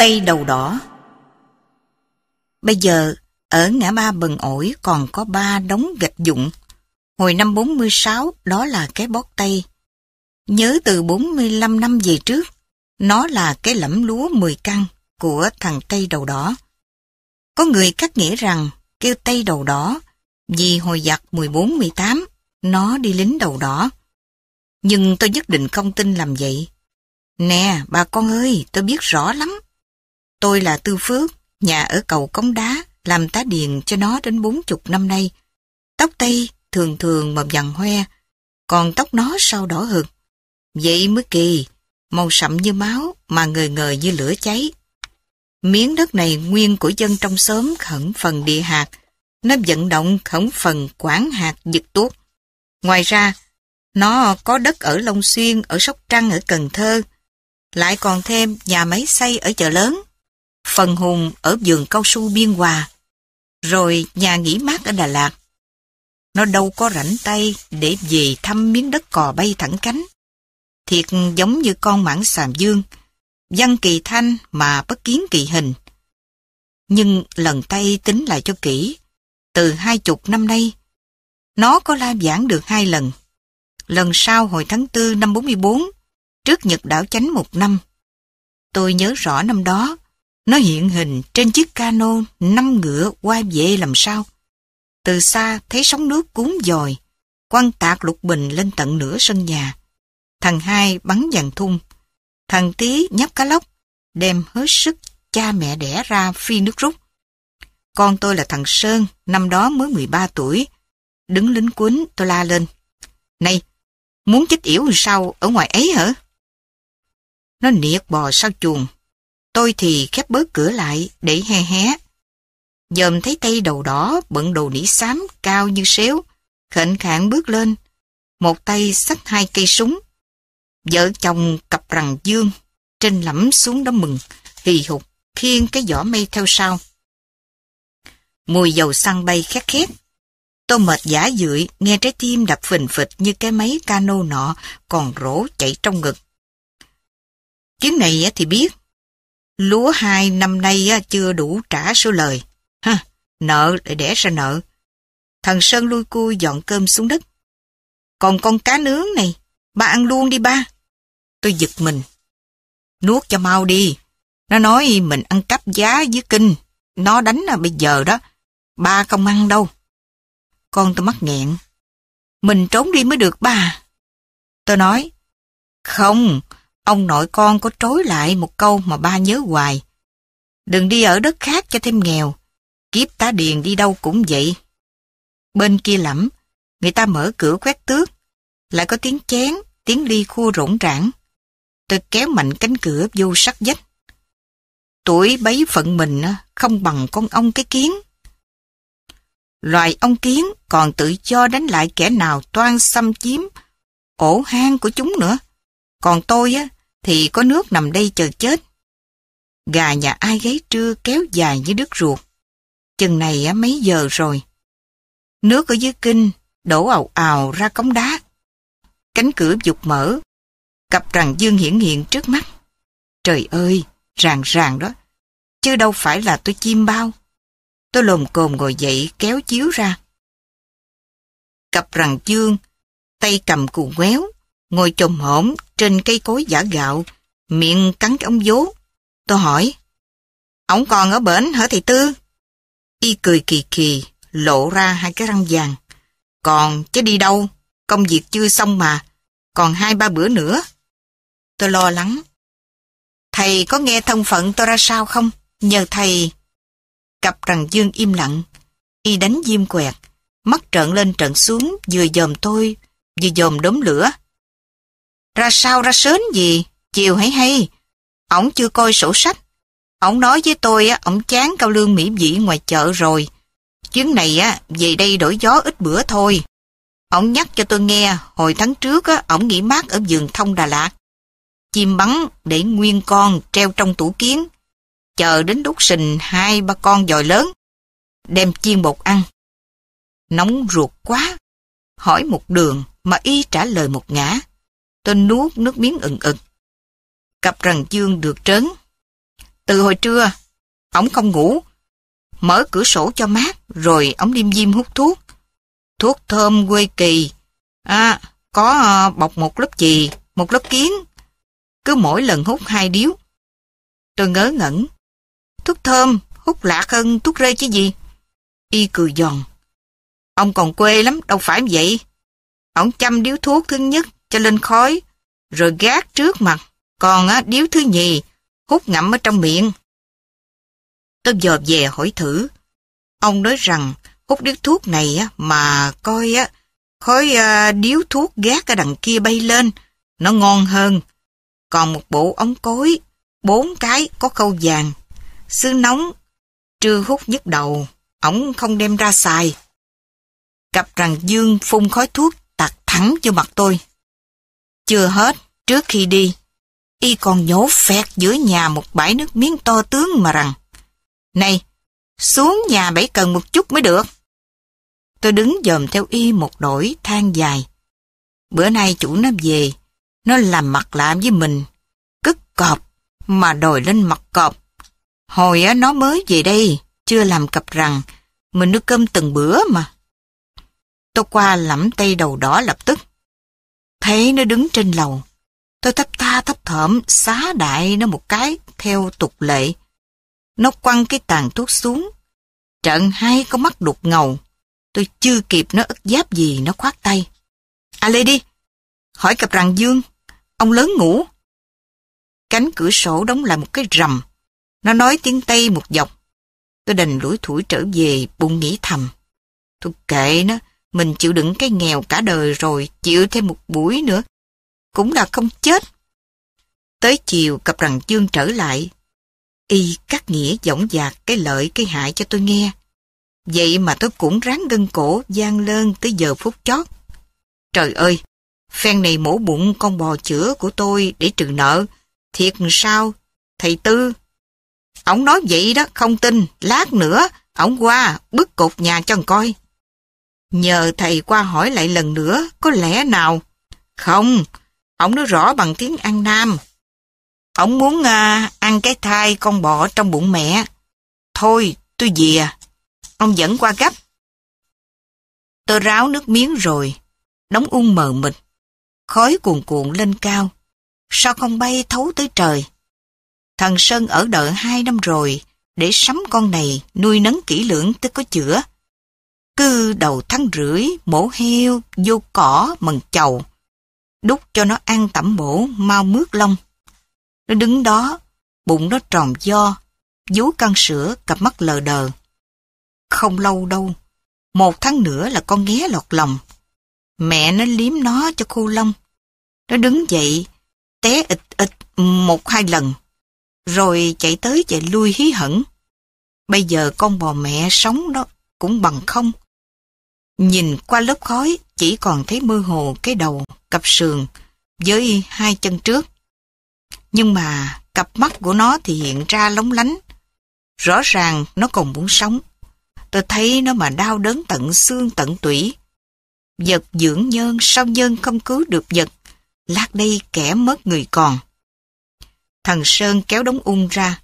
Tây đầu đỏ Bây giờ, ở ngã ba bần ổi còn có ba đống gạch dụng. Hồi năm 46, đó là cái bót Tây. Nhớ từ 45 năm về trước, nó là cái lẫm lúa 10 căn của thằng Tây đầu đỏ. Có người cắt nghĩa rằng kêu Tây đầu đỏ vì hồi giặc 14-18 nó đi lính đầu đỏ. Nhưng tôi nhất định không tin làm vậy. Nè, bà con ơi, tôi biết rõ lắm. Tôi là Tư Phước, nhà ở cầu Cống Đá, làm tá điền cho nó đến bốn chục năm nay. Tóc Tây thường thường mập dằn hoe, còn tóc nó sao đỏ hực. Vậy mới kỳ, màu sậm như máu mà ngời ngời như lửa cháy. Miếng đất này nguyên của dân trong xóm khẩn phần địa hạt, nó vận động khẩn phần quản hạt giật tuốt. Ngoài ra, nó có đất ở Long Xuyên, ở Sóc Trăng, ở Cần Thơ, lại còn thêm nhà máy xây ở chợ lớn, phần hùng ở vườn cao su Biên Hòa, rồi nhà nghỉ mát ở Đà Lạt. Nó đâu có rảnh tay để về thăm miếng đất cò bay thẳng cánh. Thiệt giống như con mãng xàm dương, văn kỳ thanh mà bất kiến kỳ hình. Nhưng lần tay tính lại cho kỹ, từ hai chục năm nay, nó có la giảng được hai lần. Lần sau hồi tháng 4 năm 44, trước Nhật đảo chánh một năm. Tôi nhớ rõ năm đó, nó hiện hình trên chiếc cano năm ngựa qua vệ làm sao. Từ xa thấy sóng nước cuốn dòi, quăng tạc lục bình lên tận nửa sân nhà. Thằng hai bắn dàn thun, thằng tí nhấp cá lóc, đem hết sức cha mẹ đẻ ra phi nước rút. Con tôi là thằng Sơn, năm đó mới 13 tuổi. Đứng lính quýnh, tôi la lên. Này, muốn chết yểu sao ở ngoài ấy hả? Nó niệt bò sau chuồng. Tôi thì khép bớt cửa lại để he hé. Dòm thấy tay đầu đỏ bận đồ nỉ xám cao như xéo, khệnh khạng bước lên. Một tay xách hai cây súng. Vợ chồng cặp rằng dương, trên lẫm xuống đó mừng, hì hục, khiêng cái giỏ mây theo sau. Mùi dầu xăng bay khét khét. Tôi mệt giả dưỡi, nghe trái tim đập phình phịch như cái máy cano nọ còn rổ chạy trong ngực. Chuyến này thì biết, lúa hai năm nay chưa đủ trả số lời. Ha, nợ lại đẻ ra nợ. Thằng Sơn lui cui dọn cơm xuống đất. Còn con cá nướng này, ba ăn luôn đi ba. Tôi giật mình. Nuốt cho mau đi. Nó nói mình ăn cắp giá dưới kinh. Nó đánh là bây giờ đó. Ba không ăn đâu. Con tôi mắc nghẹn. Mình trốn đi mới được ba. Tôi nói, không, ông nội con có trối lại một câu mà ba nhớ hoài. Đừng đi ở đất khác cho thêm nghèo. Kiếp tá điền đi đâu cũng vậy. Bên kia lẫm, người ta mở cửa quét tước. Lại có tiếng chén, tiếng ly khua rỗng rãng. Tôi kéo mạnh cánh cửa vô sắc dách. Tuổi bấy phận mình à, không bằng con ong cái kiến. Loài ong kiến còn tự cho đánh lại kẻ nào toan xâm chiếm ổ hang của chúng nữa. Còn tôi á, thì có nước nằm đây chờ chết. Gà nhà ai gáy trưa kéo dài như đứt ruột. Chừng này á, mấy giờ rồi. Nước ở dưới kinh đổ ào ào ra cống đá. Cánh cửa dục mở. Cặp rằng dương hiển hiện trước mắt. Trời ơi, ràng ràng đó. Chứ đâu phải là tôi chim bao. Tôi lồm cồm ngồi dậy kéo chiếu ra. Cặp rằng dương, tay cầm cù quéo, ngồi chồm hổm trên cây cối giả gạo, miệng cắn cái ống vố. Tôi hỏi, Ông còn ở bển hả thầy Tư? Y cười kỳ kỳ, lộ ra hai cái răng vàng. Còn chứ đi đâu, công việc chưa xong mà, còn hai ba bữa nữa. Tôi lo lắng. Thầy có nghe thông phận tôi ra sao không? Nhờ thầy Cặp rằng dương im lặng, y đánh diêm quẹt, mắt trợn lên trợn xuống, vừa dòm tôi, vừa dòm đốm lửa. Ra sao ra sớm gì, chiều hãy hay, ổng chưa coi sổ sách. Ổng nói với tôi, á, ổng chán cao lương mỹ vị ngoài chợ rồi. Chuyến này á, về đây đổi gió ít bữa thôi. Ổng nhắc cho tôi nghe, hồi tháng trước á, ổng nghỉ mát ở vườn thông Đà Lạt. Chim bắn để nguyên con treo trong tủ kiến, chờ đến đút sình hai ba con dòi lớn, đem chiên bột ăn. Nóng ruột quá, hỏi một đường mà y trả lời một ngã. Tôi nuốt nước miếng ừng ực. Cặp rằn chương được trớn. Từ hồi trưa, ổng không ngủ. Mở cửa sổ cho mát, rồi ổng đêm diêm hút thuốc. Thuốc thơm quê kỳ. À, có à, bọc một lớp chì, một lớp kiến. Cứ mỗi lần hút hai điếu. Tôi ngớ ngẩn. Thuốc thơm, hút lạc hơn thuốc rê chứ gì. Y cười giòn. Ông còn quê lắm, đâu phải vậy. Ông chăm điếu thuốc thứ nhất cho lên khói, rồi gác trước mặt. Còn á, điếu thứ nhì, hút ngậm ở trong miệng. Tôi dò về hỏi thử. Ông nói rằng hút điếu thuốc này á, mà coi á, khói à, điếu thuốc gác ở đằng kia bay lên, nó ngon hơn. Còn một bộ ống cối, bốn cái có khâu vàng, xứ nóng, trưa hút nhức đầu, ổng không đem ra xài. Cặp rằng Dương phun khói thuốc tạt thẳng vô mặt tôi. Chưa hết, trước khi đi, y còn nhổ phẹt giữa nhà một bãi nước miếng to tướng mà rằng Này, xuống nhà bảy cần một chút mới được. Tôi đứng dòm theo y một đổi than dài. Bữa nay chủ nó về, nó làm mặt lạ với mình, cất cọp mà đòi lên mặt cọp. Hồi á nó mới về đây, chưa làm cặp rằng, mình nước cơm từng bữa mà. Tôi qua lẫm tay đầu đỏ lập tức. Thấy nó đứng trên lầu. Tôi thấp tha thấp thởm xá đại nó một cái theo tục lệ. Nó quăng cái tàn thuốc xuống. Trận hai có mắt đục ngầu. Tôi chưa kịp nó ức giáp gì, nó khoát tay. À lê đi. Hỏi cặp rằng Dương. Ông lớn ngủ. Cánh cửa sổ đóng lại một cái rầm. Nó nói tiếng Tây một dọc. Tôi đành lủi thủi trở về bụng nghĩ thầm. Tôi kệ nó. Mình chịu đựng cái nghèo cả đời rồi, chịu thêm một buổi nữa. Cũng là không chết. Tới chiều cặp rằng chương trở lại. Y cắt nghĩa dõng dạc cái lợi cái hại cho tôi nghe. Vậy mà tôi cũng ráng gân cổ gian lơn tới giờ phút chót. Trời ơi, phen này mổ bụng con bò chữa của tôi để trừ nợ. Thiệt sao, thầy Tư? Ông nói vậy đó, không tin, lát nữa, ông qua, bức cột nhà cho coi. Nhờ thầy qua hỏi lại lần nữa, có lẽ nào? Không, ông nói rõ bằng tiếng An Nam. Ông muốn à, ăn cái thai con bọ trong bụng mẹ. Thôi, tôi về. Ông dẫn qua gấp. Tôi ráo nước miếng rồi, đóng ung mờ mịt. Khói cuồn cuộn lên cao. Sao không bay thấu tới trời? Thằng Sơn ở đợi hai năm rồi, để sắm con này nuôi nấng kỹ lưỡng tới có chữa. Cứ đầu tháng rưỡi, mổ heo, vô cỏ, mần chầu. Đút cho nó ăn tẩm bổ, mau mướt lông. Nó đứng đó, bụng nó tròn do, vú căng sữa, cặp mắt lờ đờ. Không lâu đâu, một tháng nữa là con nghé lọt lòng. Mẹ nó liếm nó cho khô lông. Nó đứng dậy, té ịch ịch một hai lần, rồi chạy tới chạy lui hí hửng. Bây giờ con bò mẹ sống đó cũng bằng không. Nhìn qua lớp khói chỉ còn thấy mơ hồ cái đầu, cặp sườn với hai chân trước. Nhưng mà cặp mắt của nó thì hiện ra lóng lánh. Rõ ràng nó còn muốn sống. Tôi thấy nó mà đau đớn tận xương tận tủy. Vật dưỡng nhân sao nhân không cứu được vật. Lát đây kẻ mất người còn. Thằng Sơn kéo đống ung ra.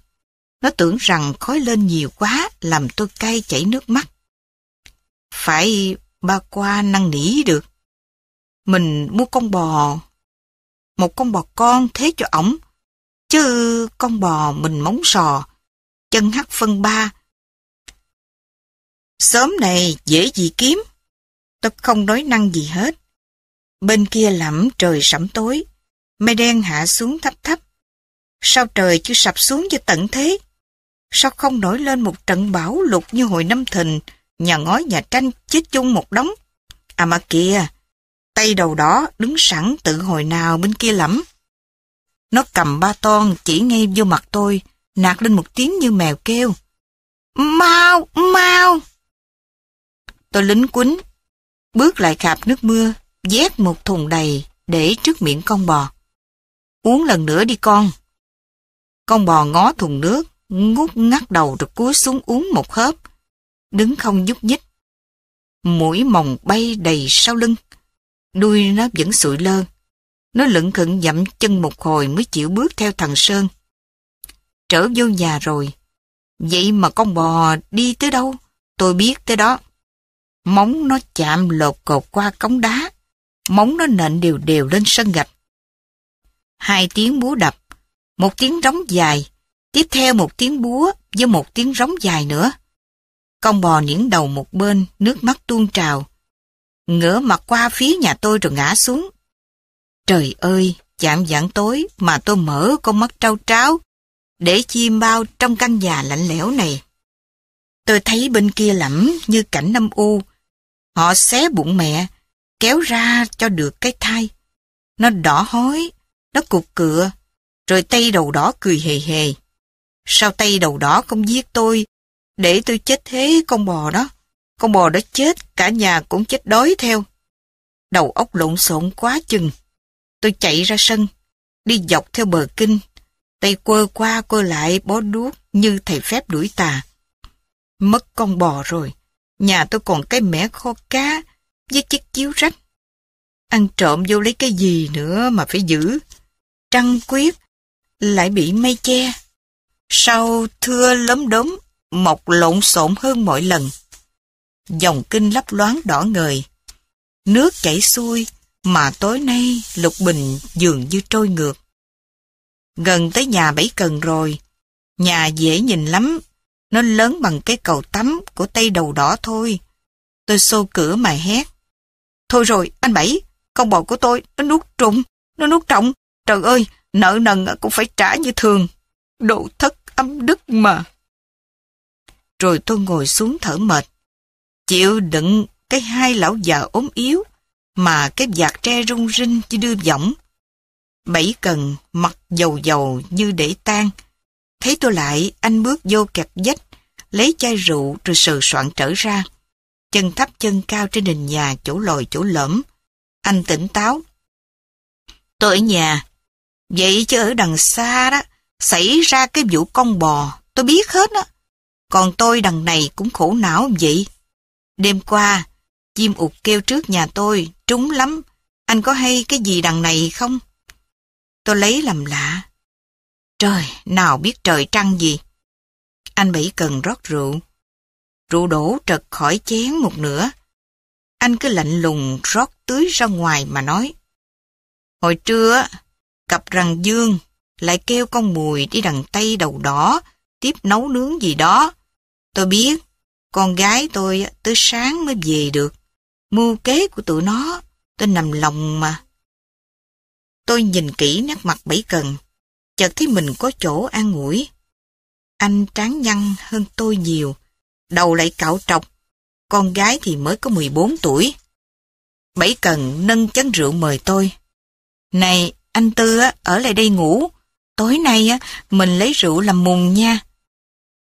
Nó tưởng rằng khói lên nhiều quá làm tôi cay chảy nước mắt. Phải ba qua năn nỉ được. Mình mua con bò, một con bò con thế cho ổng, chứ con bò mình móng sò, chân hắt phân ba. Sớm này dễ gì kiếm, tôi không nói năng gì hết. Bên kia lẫm trời sẫm tối, mây đen hạ xuống thấp thấp. Sao trời chưa sập xuống cho tận thế? Sao không nổi lên một trận bão lụt như hồi năm thìn, nhà ngói nhà tranh chết chung một đống. À mà kìa, tay đầu đó đứng sẵn tự hồi nào bên kia lắm. Nó cầm ba ton chỉ ngay vô mặt tôi, nạt lên một tiếng như mèo kêu. Mau, mau! Tôi lính quýnh, bước lại khạp nước mưa, vét một thùng đầy để trước miệng con bò. Uống lần nữa đi con. Con bò ngó thùng nước, ngút ngắt đầu rồi cúi xuống uống một hớp đứng không nhúc nhích. Mũi mồng bay đầy sau lưng, đuôi nó vẫn sụi lơ. Nó lững khựng dậm chân một hồi mới chịu bước theo thằng Sơn. trở vô nhà rồi. Vậy mà con bò đi tới đâu? Tôi biết tới đó. Móng nó chạm lột cột qua cống đá. Móng nó nện đều đều lên sân gạch. Hai tiếng búa đập, một tiếng rống dài, tiếp theo một tiếng búa với một tiếng rống dài nữa. Con bò niễn đầu một bên, nước mắt tuôn trào. Ngửa mặt qua phía nhà tôi rồi ngã xuống. Trời ơi, chạm dạng tối mà tôi mở con mắt trao tráo để chim bao trong căn nhà lạnh lẽo này. Tôi thấy bên kia lẫm như cảnh năm u. Họ xé bụng mẹ, kéo ra cho được cái thai. Nó đỏ hói, nó cục cựa, rồi tay đầu đỏ cười hề hề. Sao tay đầu đỏ không giết tôi, để tôi chết thế con bò đó. Con bò đó chết, cả nhà cũng chết đói theo. Đầu óc lộn xộn quá chừng. Tôi chạy ra sân, đi dọc theo bờ kinh, tay quơ qua quơ lại bó đuốc như thầy phép đuổi tà. Mất con bò rồi, nhà tôi còn cái mẻ kho cá với chiếc chiếu rách. Ăn trộm vô lấy cái gì nữa mà phải giữ. Trăng quyết lại bị mây che. Sau thưa lấm đốm, mọc lộn xộn hơn mọi lần. Dòng kinh lấp loáng đỏ ngời. Nước chảy xuôi, mà tối nay Lục Bình dường như trôi ngược. Gần tới nhà Bảy Cần rồi, nhà dễ nhìn lắm, nó lớn bằng cái cầu tắm của tay đầu đỏ thôi. Tôi xô cửa mà hét. Thôi rồi, anh Bảy, con bò của tôi, nó nuốt trùng, nó nuốt trọng. Trời ơi, nợ nần cũng phải trả như thường. Độ thất âm đức mà. Rồi tôi ngồi xuống thở mệt. Chịu đựng cái hai lão già ốm yếu, mà cái vạt tre rung rinh như đưa võng. Bảy cần, mặt dầu dầu như để tan. Thấy tôi lại, anh bước vô kẹp dách, lấy chai rượu rồi sờ soạn trở ra. Chân thấp chân cao trên nền nhà chỗ lồi chỗ lõm. Anh tỉnh táo. Tôi ở nhà. Vậy chứ ở đằng xa đó, xảy ra cái vụ con bò, tôi biết hết á. Còn tôi đằng này cũng khổ não vậy. Đêm qua, chim ụt kêu trước nhà tôi, trúng lắm. Anh có hay cái gì đằng này không? Tôi lấy làm lạ. Trời, nào biết trời trăng gì. Anh Bảy cần rót rượu. Rượu đổ trật khỏi chén một nửa. Anh cứ lạnh lùng rót tưới ra ngoài mà nói. Hồi trưa, cặp rằng dương lại kêu con mùi đi đằng Tây đầu đỏ tiếp nấu nướng gì đó. Tôi biết, con gái tôi tới sáng mới về được. Mưu kế của tụi nó, tôi nằm lòng mà. Tôi nhìn kỹ nét mặt bảy cần, chợt thấy mình có chỗ an ủi. Anh tráng nhăn hơn tôi nhiều, đầu lại cạo trọc, con gái thì mới có 14 tuổi. Bảy cần nâng chén rượu mời tôi. Này, anh Tư ở lại đây ngủ, tối nay mình lấy rượu làm mùng nha.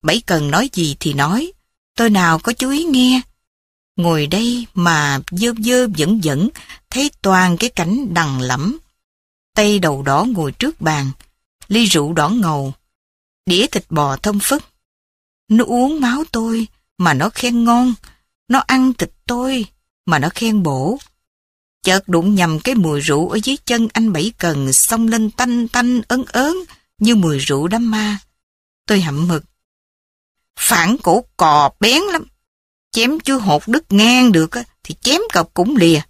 Bảy cần nói gì thì nói, tôi nào có chú ý nghe. Ngồi đây mà dơ dơ dẫn dẫn, thấy toàn cái cảnh đằng lẫm. Tay đầu đỏ ngồi trước bàn, ly rượu đỏ ngầu, đĩa thịt bò thơm phức. Nó uống máu tôi mà nó khen ngon, nó ăn thịt tôi mà nó khen bổ. Chợt đụng nhầm cái mùi rượu ở dưới chân anh Bảy Cần xông lên tanh tanh ớn ớn như mùi rượu đám ma. Tôi hậm mực. Phản cổ cò bén lắm. Chém chưa hột đứt ngang được thì chém cọc cũng lìa.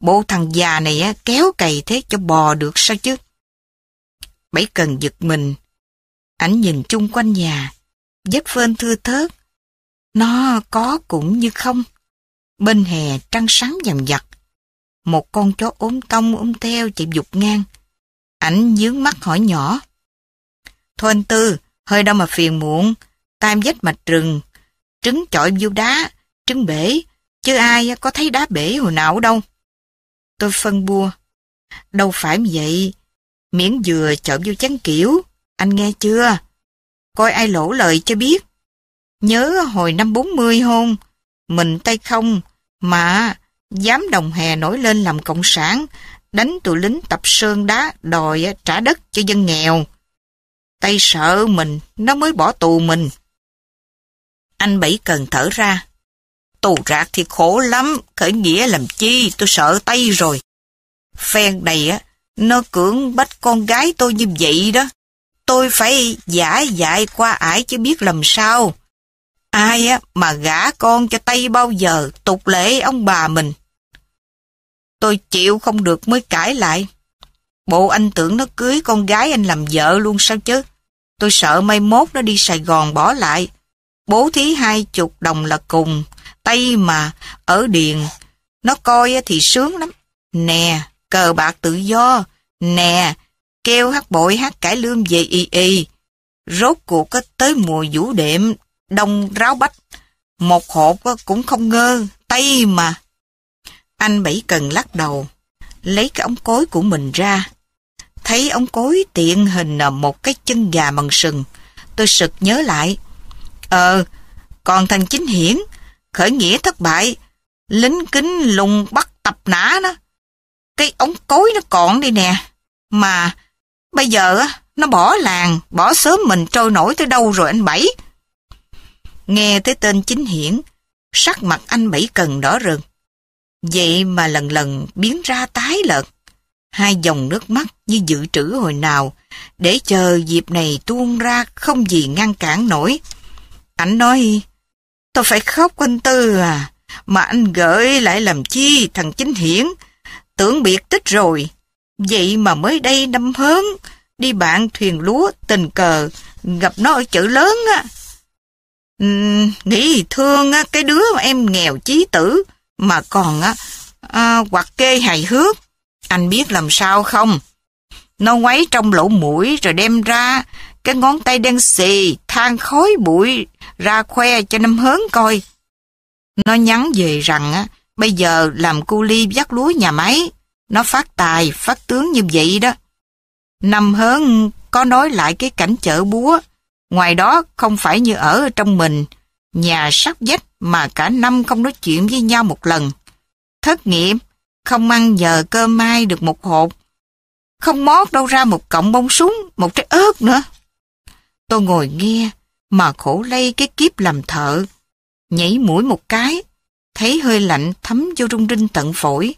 Bộ thằng già này kéo cày thế cho bò được sao chứ? Bảy cần giật mình. Ảnh nhìn chung quanh nhà, vết phên thưa thớt. Nó có cũng như không. Bên hè trăng sáng dầm dặt. Một con chó ốm tông ốm theo chạy dục ngang. Ảnh dướng mắt hỏi nhỏ. Thôi anh Tư, hơi đâu mà phiền muộn. Tam vết mạch rừng, trứng chọi vô đá, trứng bể, chứ ai có thấy đá bể hồi nào đâu. Tôi phân bua. Đâu phải vậy, miễn dừa chọi vô chán kiểu, anh nghe chưa? Coi ai lỗ lời cho biết. Nhớ hồi năm 40 hôn, mình tay không, mà dám đồng hè nổi lên làm cộng sản, đánh tụi lính tập sơn đá đòi trả đất cho dân nghèo. Tay sợ mình, nó mới bỏ tù mình. Anh Bảy cần thở ra. Tù rạc thì khổ lắm, khởi nghĩa làm chi, tôi sợ tay rồi. Phen này á, nó cưỡng bắt con gái tôi như vậy đó. tôi phải giả dại qua ải chứ biết làm sao. Ai á mà gả con cho Tây bao giờ tục lễ ông bà mình. Tôi chịu không được mới cãi lại. Bộ anh tưởng nó cưới con gái anh làm vợ luôn sao chứ? Tôi sợ mai mốt nó đi Sài Gòn bỏ lại. Bố thí hai chục đồng là cùng. Tây mà, ở điền. Nó coi thì sướng lắm. Nè, cờ bạc tự do. Nè, kêu hát bội hát cải lương về y y. Rốt cuộc có tới mùa vũ đệm, đông ráo bách. Một hộp cũng không ngơ, Tây mà. Anh Bảy Cần lắc đầu, lấy cái ống cối của mình ra. Thấy ống cối tiện hình một cái chân gà bằng sừng. Tôi sực nhớ lại. Ờ, còn thằng chính hiển, khởi nghĩa thất bại, lính kính lùng bắt tập nã nó. Cái ống cối nó còn đi nè. Mà bây giờ nó bỏ làng, bỏ sớm mình trôi nổi tới đâu rồi anh Bảy. Nghe tới tên chính hiển, sắc mặt anh Bảy Cần đỏ rừng. Vậy mà lần lần biến ra tái lợt. Hai dòng nước mắt như dự trữ hồi nào, để chờ dịp này tuôn ra không gì ngăn cản nổi. Anh nói, tôi phải khóc anh Tư à, mà anh gửi lại làm chi thằng chính hiển, tưởng biệt tích rồi. Vậy mà mới đây năm hớn, đi bạn thuyền lúa tình cờ, gặp nó ở chữ lớn á. Uhm, nghĩ thương á, cái đứa em nghèo chí tử, mà còn á, à, hoặc kê hài hước. Anh biết làm sao không? Nó quấy trong lỗ mũi rồi đem ra cái ngón tay đen xì, than khói bụi ra khoe cho năm hớn coi. Nó nhắn về rằng á, bây giờ làm cu ly dắt lúa nhà máy, nó phát tài, phát tướng như vậy đó. Năm hớn có nói lại cái cảnh chợ búa, ngoài đó không phải như ở trong mình, nhà sắt vách mà cả năm không nói chuyện với nhau một lần. Thất nghiệp, không ăn giờ cơm mai được một hộp, không mót đâu ra một cọng bông súng, một trái ớt nữa. Tôi ngồi nghe, mà khổ lây cái kiếp làm thợ. Nhảy mũi một cái, thấy hơi lạnh thấm vô rung rinh tận phổi.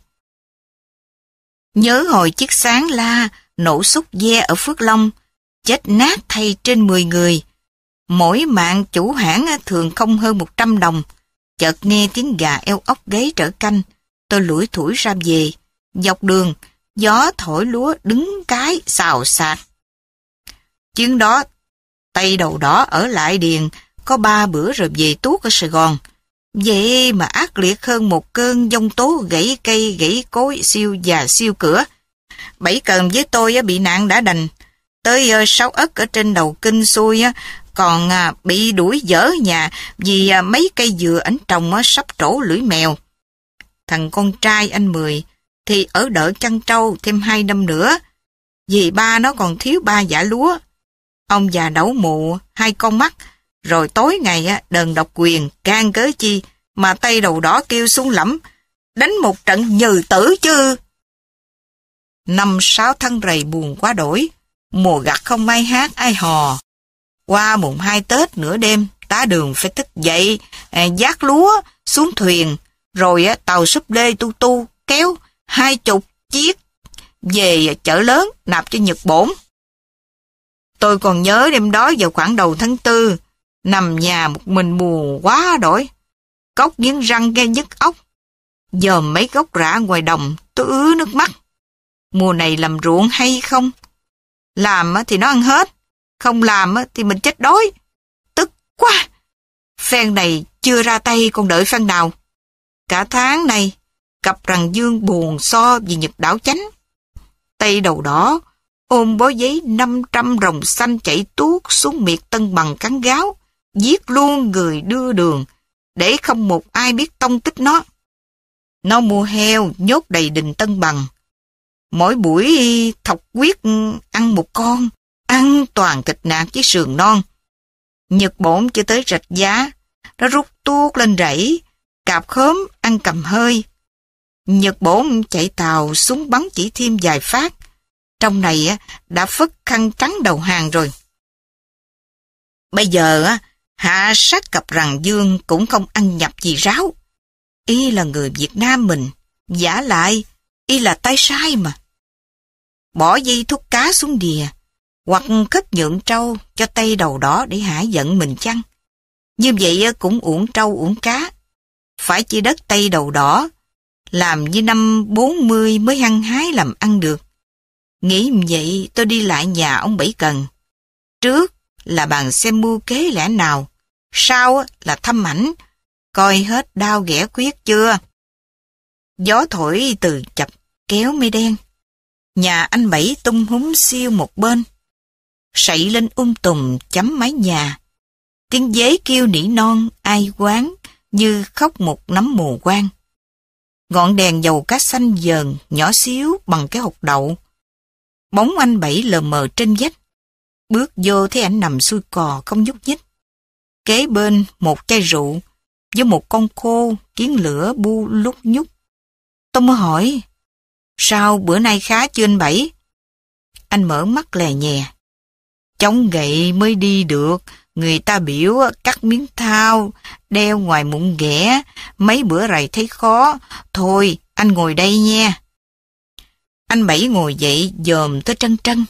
Nhớ hồi chiếc sáng la, nổ xúc ve ở Phước Long, chết nát thay trên 10 người. Mỗi mạng chủ hãng thường không hơn 100 đồng. Chợt nghe tiếng gà eo ốc gáy trở canh, tôi lủi thủi ra về. Dọc đường, gió thổi lúa đứng cái xào xạc. Chuyến đó, tay đầu đỏ ở lại điền, có ba bữa rồi về tuốt ở Sài Gòn. Vậy mà ác liệt hơn một cơn giông tố gãy cây, gãy cối, siêu và siêu cửa. Bảy cần với tôi bị nạn đã đành. Tới ờ, sáu ất ở trên đầu kinh xuôi còn à, bị đuổi dở nhà vì à, mấy cây dừa ảnh trồng sắp trổ lưỡi mèo. Thằng con trai anh Mười thì ở đợi chăn trâu thêm hai năm nữa vì ba nó còn thiếu ba giả lúa. Ông già đấu mụ, hai con mắt, rồi tối ngày đờn độc quyền, can cớ chi, mà tay đầu đỏ kêu xuống lẫm, đánh một trận nhừ tử chứ. Năm sáu tháng rầy buồn quá đổi, mùa gặt không may hát ai hò. Qua mùng hai Tết nửa đêm, tá đường phải thức dậy, à, giác lúa, xuống thuyền, rồi tàu súp lê tu tu, kéo hai chục chiếc về chợ lớn nạp cho Nhật Bổn. Tôi còn nhớ đêm đó vào khoảng đầu tháng tư, nằm nhà một mình buồn quá đổi. Cốc nghiến răng nghe nhức óc. Dòm mấy gốc rạ ngoài đồng, tôi ứa nước mắt. Mùa này làm ruộng hay không? Làm thì nó ăn hết, không làm thì mình chết đói. Tức quá! Phen này chưa ra tay còn đợi phen nào. Cả tháng này, cặp rằng dương buồn so vì nhật đảo chánh. Tay đầu đỏ, ôm bó giấy 500 rồng xanh chảy tuốt xuống miệt tân bằng cắn gáo, giết luôn người đưa đường, để không một ai biết tông tích nó. Nó mua heo nhốt đầy đình tân bằng. Mỗi buổi thọc quyết ăn một con, ăn toàn thịt nạc với sườn non. Nhật bổn chưa tới rạch giá, nó rút tuốt lên rẫy, cạp khóm ăn cầm hơi. Nhật bổn chạy tàu súng bắn chỉ thêm vài phát. Trong này đã phất khăn trắng đầu hàng rồi. Bây giờ hạ sát cặp rằng Dương cũng không ăn nhập gì ráo. Y là người Việt Nam mình, giả lại, y là tay sai mà. Bỏ dây thuốc cá xuống đìa, hoặc cất nhượng trâu cho tay đầu đó để hả giận mình chăng? Như vậy cũng uổng trâu uổng cá. Phải chia đất tay đầu đỏ, làm như năm 40 mới hăng hái làm ăn được. Nghĩ vậy tôi đi lại nhà ông Bảy Cần. Trước là bàn xem mưu kế lẽ nào, sau là thăm ảnh, coi hết đau ghẻ quyết chưa. Gió thổi từ chập kéo mây đen. Nhà anh Bảy tung húng siêu một bên. Sậy lên ung tùm chấm mái nhà. Tiếng dế kêu nỉ non, ai quán, như khóc một nắm mù quang. Ngọn đèn dầu cá xanh dờn, nhỏ xíu bằng cái hộp đậu. Bóng anh Bảy lờ mờ trên vách. Bước vô thấy anh nằm xuôi cò không nhúc nhích. Kế bên một chai rượu với một con khô kiến lửa bu lúc nhúc. Tôi mới hỏi, sao bữa nay khá chưa anh Bảy? Anh mở mắt lè nhè. Chống gậy mới đi được, người ta biểu cắt miếng thao, đeo ngoài mụn ghẻ, mấy bữa rày thấy khó. Thôi, anh ngồi đây nha. Anh Bảy ngồi dậy dòm tới trân trân.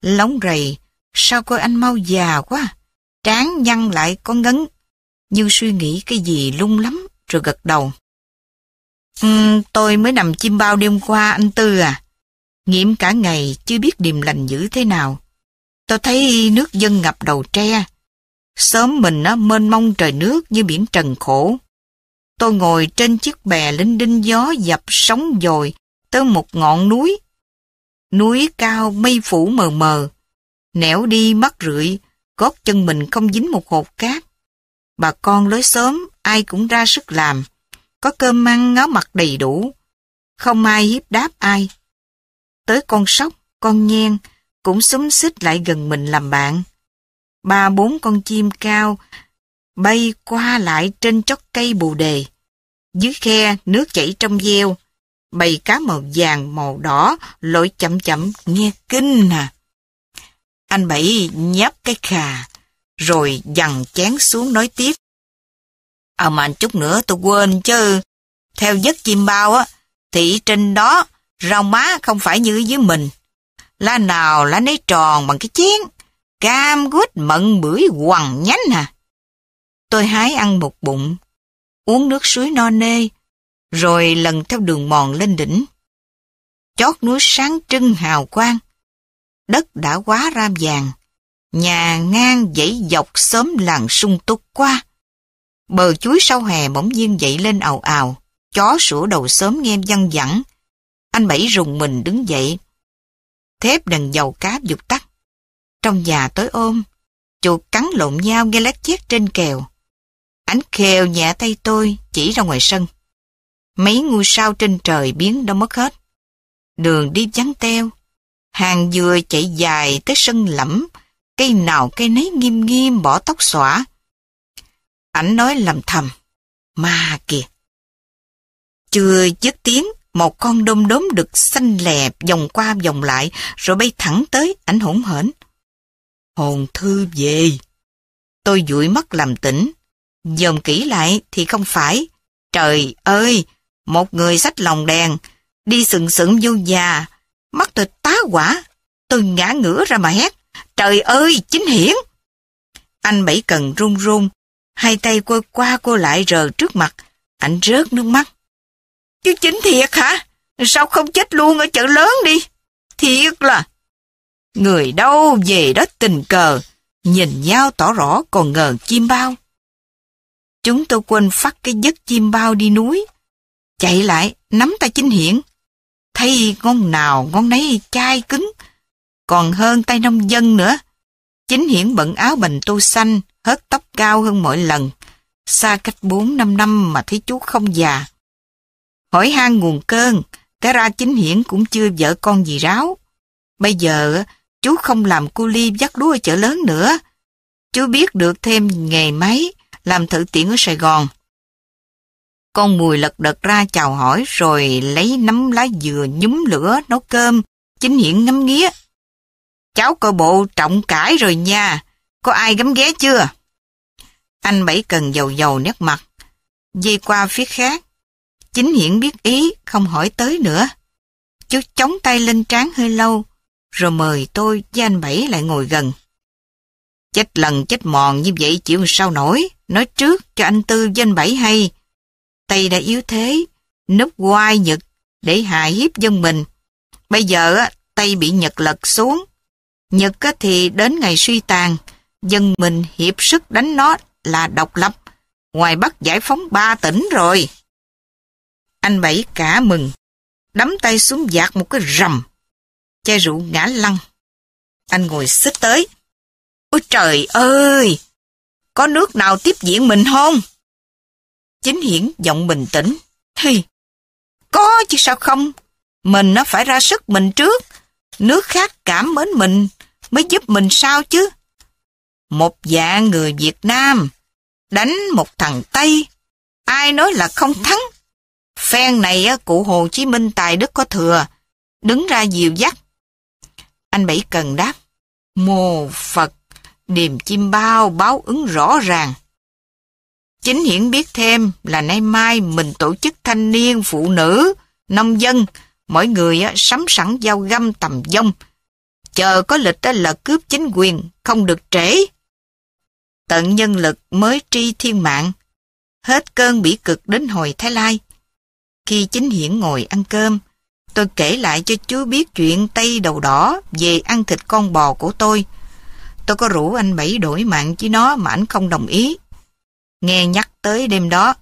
Lóng rầy, sao coi anh mau già quá. Trán nhăn lại có ngấn. Như suy nghĩ cái gì lung lắm, rồi gật đầu. Uhm, tôi mới nằm chim bao đêm qua anh Tư à. Nghiệm cả ngày chưa biết điềm lành dữ thế nào. Tôi thấy nước dân ngập đầu tre. Sớm mình á, mênh mông trời nước như biển trần khổ. Tôi ngồi trên chiếc bè linh đinh gió dập sóng dồi tới một ngọn núi. Núi cao mây phủ mờ mờ. Nẻo đi mắt rượi, gót chân mình không dính một hột cát. Bà con lối xóm ai cũng ra sức làm. Có cơm ăn ngáo mặt đầy đủ. Không ai hiếp đáp ai. Tới con sóc, con nhen, cũng xúm xích lại gần mình làm bạn. Ba bốn con chim cao bay qua lại trên chót cây bù đề. Dưới khe nước chảy trong gieo, bầy cá màu vàng màu đỏ lội chậm chậm nghe kinh à. Anh Bảy nhấp cái khà, rồi dằn chén xuống nói tiếp. À mà chút nữa tôi quên chứ. Theo giấc chim bao á, thì trên đó rau má không phải như dưới mình. Lá nào lá nấy tròn bằng cái chén, cam quýt mận bưởi quằn nhánh à. Tôi hái ăn một bụng, uống nước suối no nê, rồi lần theo đường mòn lên đỉnh. Chót núi sáng trưng hào quang, đất đã quá ram vàng, nhà ngang dãy dọc sớm làng sung túc qua. Bờ chuối sau hè bỗng nhiên dậy lên ào ào, chó sủa đầu sớm nghe văng vẳng. Anh Bảy rùng mình đứng dậy. Thép đần dầu cá dục tắt. Trong nhà tối ôm, chuột cắn lộn nhau nghe lát chét trên kèo. Ánh khều nhẹ tay tôi chỉ ra ngoài sân. Mấy ngôi sao trên trời biến đâu mất hết. Đường đi vắng teo. Hàng dừa chạy dài tới sân lẫm, cây nào cây nấy nghiêm nghiêm bỏ tóc xõa. Ảnh nói lầm thầm, ma kìa. Chưa dứt tiếng, một con đom đóm đực xanh lè vòng qua vòng lại rồi bay thẳng tới ảnh hỗn hển. Hồn thư về. Tôi dụi mắt làm tỉnh. Dòm kỹ lại thì không phải. Trời ơi, một người xách lòng đèn, đi sừng sững vô già. Mắt tôi tá quả. Tôi ngã ngửa ra mà hét. Trời ơi, chính hiển. Anh Bảy Cần run run, hai tay cô qua cô lại rờ trước mặt. ảnh rớt nước mắt. Chứ chính thiệt hả? Sao không chết luôn ở chợ lớn đi? Thiệt là... Người đâu về đó tình cờ, nhìn nhau tỏ rõ còn ngờ chim bao. Chúng tôi quên phát cái giấc chim bao đi núi. Chạy lại, nắm tay chính hiển. Thấy ngon nào ngon nấy chai cứng. Còn hơn tay nông dân nữa. Chính hiển bận áo bành tô xanh, hớt tóc cao hơn mọi lần. Xa cách 4-5 năm mà thấy chú không già. Hỏi han nguồn cơn, cái ra chính hiển cũng chưa vợ con gì ráo. Bây giờ, chú không làm cu li dắt lúa ở chợ lớn nữa. Chú biết được thêm nghề máy, làm thử tiện ở Sài Gòn. Con mùi lật đật ra chào hỏi rồi lấy nắm lá dừa nhúm lửa nấu cơm, chính hiển ngắm nghía. Cháu coi bộ trọng cải rồi nha, có ai gắm ghé chưa? Anh Bảy cần dầu dầu nét mặt, dây qua phía khác. Chính hiển biết ý, không hỏi tới nữa. Chú chống tay lên trán hơi lâu, rồi mời tôi với anh Bảy lại ngồi gần. Chết lần chết mòn như vậy chịu sao nổi, nói trước cho anh Tư với anh Bảy hay. Tây đã yếu thế, núp quai Nhật để hại hiếp dân mình. Bây giờ Tây bị Nhật lật xuống. Nhật thì đến ngày suy tàn, dân mình hiệp sức đánh nó là độc lập. Ngoài Bắc giải phóng ba tỉnh rồi. Anh Bảy cả mừng, đắm tay xuống giạc một cái rầm. Chai rượu ngã lăn. Anh ngồi xích tới. Ôi trời ơi! Có nước nào tiếp diện mình không? Chính hiển giọng bình tĩnh. Thì, có chứ sao không? Mình nó phải ra sức mình trước. Nước khác cảm mến mình mới giúp mình sao chứ? Một dạng người Việt Nam đánh một thằng Tây. Ai nói là không thắng? Phen này cụ Hồ Chí Minh tài đức có thừa, đứng ra dìu dắt. Anh Bảy Cần đáp, mồ Phật, điềm chim bao báo ứng rõ ràng. Chính hiển biết thêm là nay mai mình tổ chức thanh niên, phụ nữ, nông dân, mỗi người sắm sẵn dao găm tầm dông. Chờ có lịch là cướp chính quyền, không được trễ. Tận nhân lực mới tri thiên mạng. Hết cơn bỉ cực đến hồi Thái Lai. Khi chính hiển ngồi ăn cơm, tôi kể lại cho chú biết chuyện Tây đầu đỏ về ăn thịt con bò của tôi. Tôi có rủ anh Bảy đổi mạng với nó mà anh không đồng ý. Nghe nhắc tới đêm đó,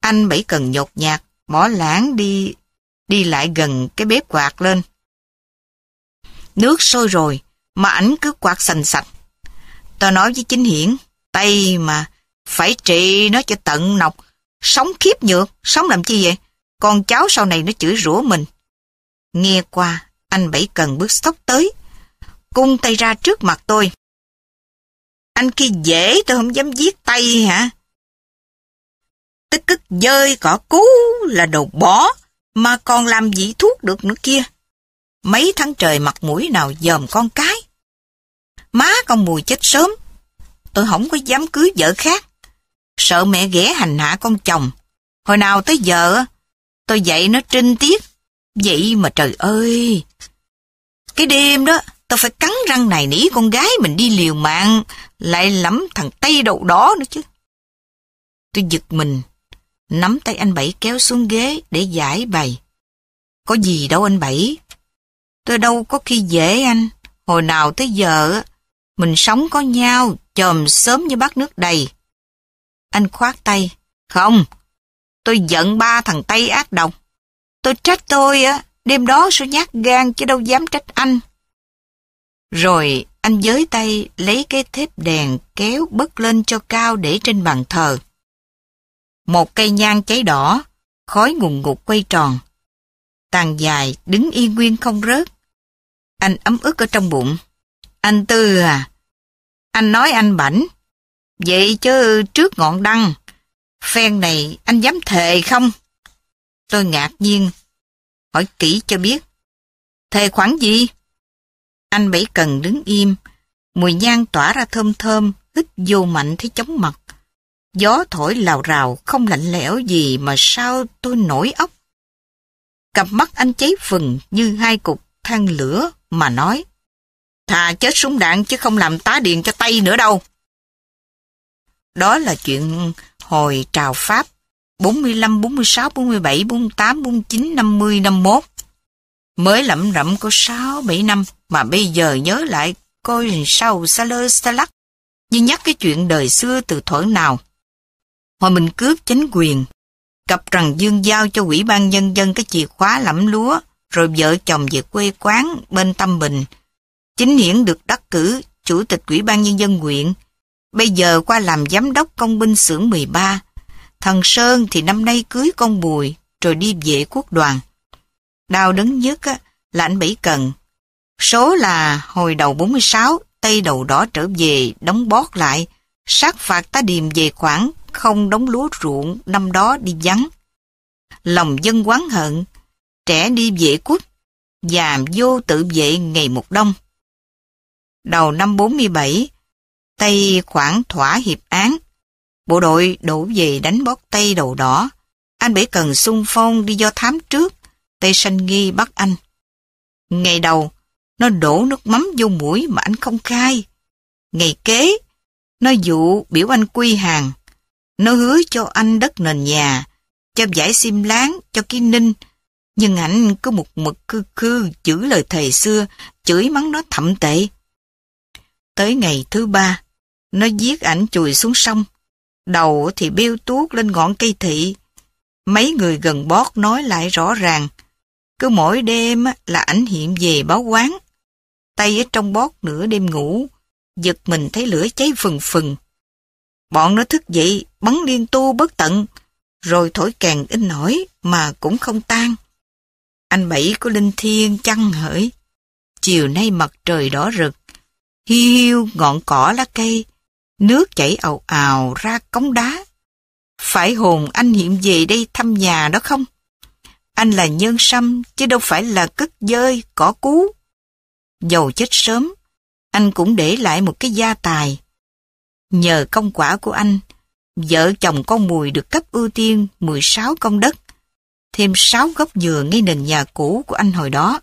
anh Bảy cần nhột nhạt, bỏ lãng đi đi lại gần cái bếp quạt lên. Nước sôi rồi, mà ảnh cứ quạt sành sạch. Tao nói với chính hiển, tay mà, phải trị nó cho tận nọc, sống khiếp nhược, sống làm chi vậy? Con cháu sau này nó chửi rủa mình. Nghe qua, anh Bảy cần bước sốc tới, cung tay ra trước mặt tôi. Anh kia dễ tôi không dám giết tay hả? Tức cức dơi cỏ cú là đồ bỏ, mà còn làm gì thuốc được nữa kia. Mấy tháng trời mặt mũi nào dòm con cái. Má con mùi chết sớm, tôi không có dám cưới vợ khác. Sợ mẹ ghẻ hành hạ con chồng. Hồi nào tới giờ, tôi dạy nó trinh tiết. Vậy mà trời ơi! Cái đêm đó, tôi phải cắn răng này nỉ con gái mình đi liều mạng, lại lắm thằng Tây đầu đó nữa chứ. Tôi giật mình, nắm tay anh Bảy kéo xuống ghế để giải bày. Có gì đâu anh Bảy. Tôi đâu có khi dễ anh. Hồi nào tới giờ, mình sống có nhau, chòm sớm như bát nước đầy. Anh khoát tay. Không, tôi giận ba thằng Tây ác độc. Tôi trách tôi á, đêm đó sao nhát gan chứ đâu dám trách anh. Rồi anh giới tay lấy cái thép đèn kéo bất lên cho cao để trên bàn thờ. Một cây nhang cháy đỏ, khói ngùng ngục quay tròn. Tàn dài, đứng yên nguyên không rớt. Anh ấm ức ở trong bụng. Anh Tư à, anh nói anh bảnh. Vậy chứ trước ngọn đăng, phen này anh dám thề không? Tôi ngạc nhiên, hỏi kỹ cho biết. Thề khoản gì? Anh Bảy Cần đứng im, mùi nhang tỏa ra thơm thơm, hít vô mạnh thấy chóng mặt. Gió thổi lào rào, không lạnh lẽo gì mà sao tôi nổi ốc. Cặp mắt anh cháy phừng như hai cục than lửa mà nói. Thà chết súng đạn chứ không làm tá điện cho tay nữa đâu. Đó là chuyện hồi trào Pháp 45, 46, 47, 48, 49, 50, 51. Mới lẩm rẩm có 6, 7 năm mà bây giờ nhớ lại coi sao xa lơ xa lắc như nhắc cái chuyện đời xưa từ thuở nào. Hồi mình cướp chính quyền, cặp rằng Dương giao cho quỹ ban nhân dân cái chìa khóa lẫm lúa, rồi vợ chồng về quê quán bên Tâm Bình. Chính Hiển được đắc cử chủ tịch quỹ ban nhân dân huyện, bây giờ qua làm giám đốc công binh xưởng 13. Thằng Sơn thì năm nay cưới con Bùi, rồi đi về quốc đoàn. Đau đớn nhất á, là anh Bảy Cần. Số là hồi đầu 46, Tây đầu đỏ trở về, đóng bót lại, sát phạt tá điềm về khoảng không đóng lúa ruộng năm đó đi vắng. Lòng dân quán hận, trẻ đi vệ quốc, già vô tự vệ ngày một đông. Đầu năm 47, Tây khoảng thỏa hiệp án, bộ đội đổ về đánh bót Tây đầu đỏ. Anh bể Cần xung phong đi do thám trước, Tây sanh nghi bắt anh. Ngày đầu, nó đổ nước mắm vô mũi mà anh không khai. Ngày kế, nó dụ biểu anh quy hàng. Nó hứa cho anh đất nền nhà, cho giải xiêm láng, cho ký ninh. Nhưng ảnh cứ một mực cư cư chữ lời thầy xưa, chửi mắng nó thậm tệ. Tới ngày thứ ba, nó giết ảnh chùi xuống sông. Đầu thì bêu tuốt lên ngọn cây thị. Mấy người gần bót nói lại rõ ràng. Cứ mỗi đêm là ảnh hiện về báo quán. Tay ở trong bót nửa đêm ngủ, giật mình thấy lửa cháy phừng phừng. Bọn nó thức dậy, bắn liên tu bất tận, rồi thổi càng in nổi mà cũng không tan. Anh Bảy của linh thiên chăng hỡi. Chiều nay mặt trời đỏ rực, hiu hiu ngọn cỏ lá cây, nước chảy ào ào ra cống đá. Phải hồn anh hiện về đây thăm nhà đó không? Anh là nhân sâm chứ đâu phải là cất dơi, cỏ cú. Dầu chết sớm, anh cũng để lại một cái gia tài. Nhờ công quả của anh, vợ chồng con Mùi được cấp ưu tiên 16 công đất, thêm 6 gốc dừa ngay nền nhà cũ của anh hồi đó.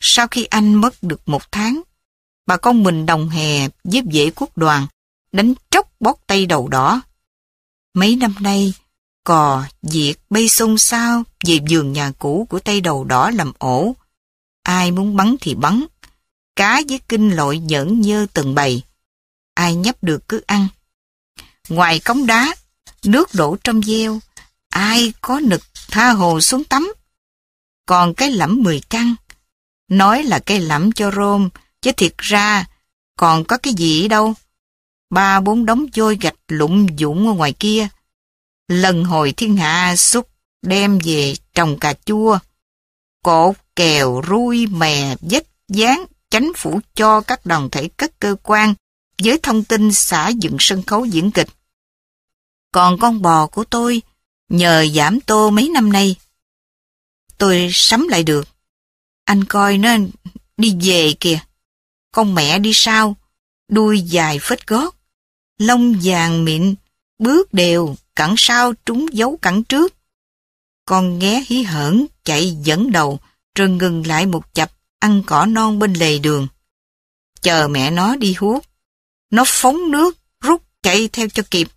Sau khi anh mất được một tháng, bà con mình đồng hè giúp dễ quốc đoàn đánh tróc bót tay đầu đỏ. Mấy năm nay, cò, diệt, bay xôn xao về vườn nhà cũ của tay đầu đỏ làm ổ. Ai muốn bắn thì bắn. Cá với kinh lội nhẫn nhơ từng bầy. Ai nhấp được cứ ăn. Ngoài cống đá, nước đổ trong gieo, ai có nực tha hồ xuống tắm. Còn cái lẫm mười căn, nói là cây lẫm cho rôm, chứ thiệt ra còn có cái gì đâu. Ba bốn đống vôi gạch lụng dũng ở ngoài kia. Lần hồi thiên hạ xúc đem về trồng cà chua. Cột, kèo, rui, mè, vết, dán, chánh phủ cho các đoàn thể các cơ quan với thông tin xã dựng sân khấu diễn kịch. Còn con bò của tôi, nhờ giảm tô mấy năm nay, tôi sắm lại được. Anh coi nó đi về kìa. Con mẹ đi sau, đuôi dài phết gót, lông vàng mịn, bước đều, cẳng sau trúng dấu cẳng trước. Con nghé hí hởn chạy dẫn đầu, rồi ngừng lại một chập ăn cỏ non bên lề đường. Chờ mẹ nó đi hút. Nó phóng nước, rút chạy theo cho kịp.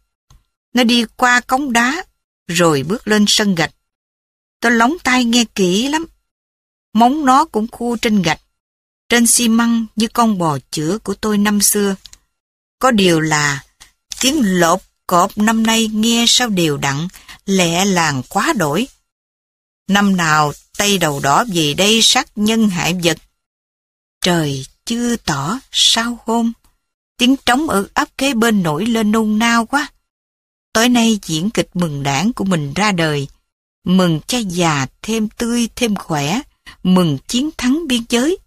Nó đi qua cống đá, rồi bước lên sân gạch. Tôi lóng tai nghe kỹ lắm. Móng nó cũng khu trên gạch, trên xi măng như con bò chữa của tôi năm xưa. Có điều là tiếng lộp cọp năm nay nghe sao đều đặn, lẹ làng quá đổi. Năm nào tay đầu đỏ về đây sát nhân hại vật. Trời chưa tỏ sao hôm, tiếng trống ở ấp kế bên nổi lên nôn nao quá. Tối nay diễn kịch mừng đảng của mình ra đời, mừng cha già thêm tươi thêm khỏe, mừng chiến thắng biên giới.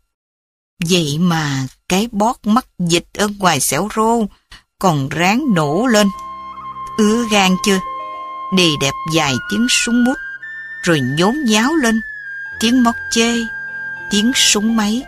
Vậy mà cái bót mắt dịch ở ngoài xẻo rô còn ráng nổ lên. Ứa gan chưa? Đi đẹp dài tiếng súng mút, rồi nhốn nháo lên, tiếng móc chê, tiếng súng máy.